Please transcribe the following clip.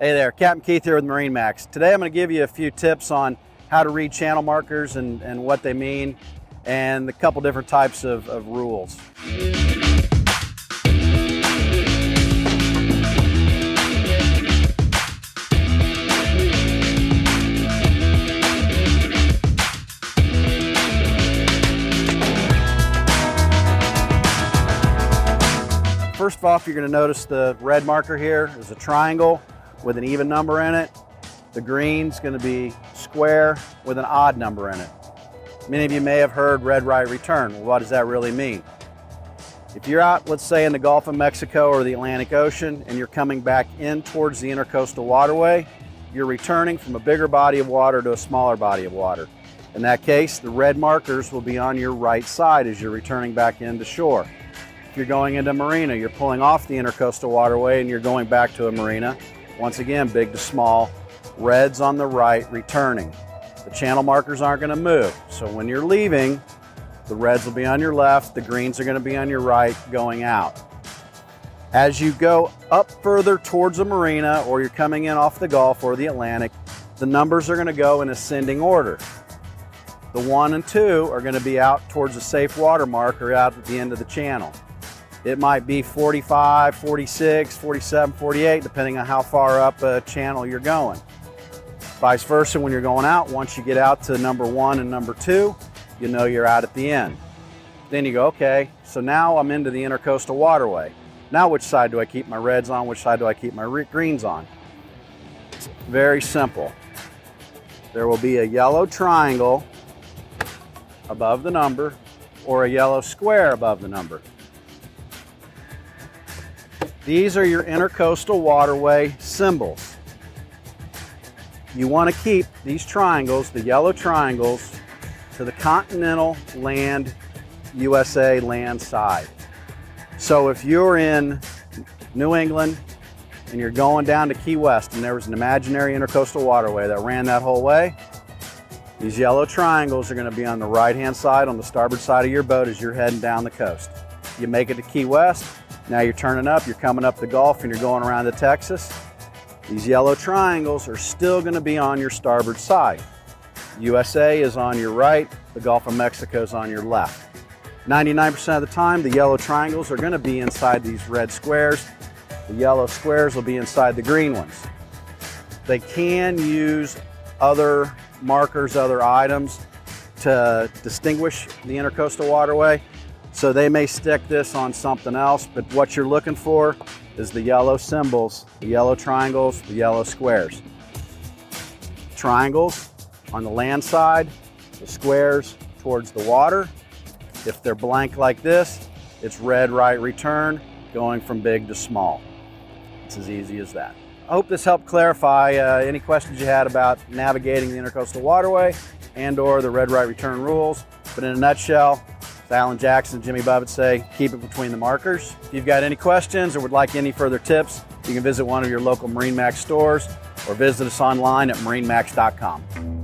Hey there, Captain Keith here with MarineMax. Today I'm going to give you a few tips on how to read channel markers and, and what they mean and a couple different types of, of rules. First off, you're going to notice the red marker here is a triangle with an even number in it. The green's going to be square with an odd number in it. Many of you may have heard red right return. Well, what does that really mean? If you're out, let's say in the Gulf of Mexico or the Atlantic Ocean, and you're coming back in towards the intercoastal waterway, you're returning from a bigger body of water to a smaller body of water. In that case, the red markers will be on your right side as you're returning back into shore. If you're going into a marina, you're pulling off the intercoastal waterway and you're going back to a marina, once again, big to small, reds on the right, returning. The channel markers aren't going to move. So when you're leaving, the reds will be on your left, the greens are going to be on your right going out. As you go up further towards a marina or you're coming in off the Gulf or the Atlantic, the numbers are going to go in ascending order. The one and two are going to be out towards a safe water mark or out at the end of the channel. It might be 45, 46, 47, 48, depending on how far up a channel you're going. Vice versa, when you're going out, once you get out to number one and number two, you know you're out at the end. Then you go, okay, so now I'm into the intercoastal waterway. Now which side do I keep my reds on? Which side do I keep my greens on? It's very simple. There will be a yellow triangle above the number or a yellow square above the number. These are your intercoastal waterway symbols. You want to keep these triangles, the yellow triangles, to the continental land USA land side. So if you're in New England and you're going down to Key West and there was an imaginary intercoastal waterway that ran that whole way, these yellow triangles are going to be on the right hand side on the starboard side of your boat as you're heading down the coast. You make it to Key West, now you're turning up, you're coming up the Gulf and you're going around to Texas. These yellow triangles are still going to be on your starboard side. USA is on your right, the Gulf of Mexico is on your left. 99% of the time, the yellow triangles are going to be inside these red squares. The yellow squares will be inside the green ones. They can use other markers, other items to distinguish the intercoastal waterway. So they may stick this on something else, but what you're looking for is the yellow symbols, the yellow triangles, the yellow squares. Triangles on the land side, the squares towards the water. If they're blank like this, it's red right return going from big to small. It's as easy as that. I hope this helped clarify uh, any questions you had about navigating the intercoastal waterway and or the red right return rules. But in a nutshell, Alan Jackson, and Jimmy Buffett say, keep it between the markers. If you've got any questions or would like any further tips, you can visit one of your local MarineMax stores or visit us online at marinemax.com.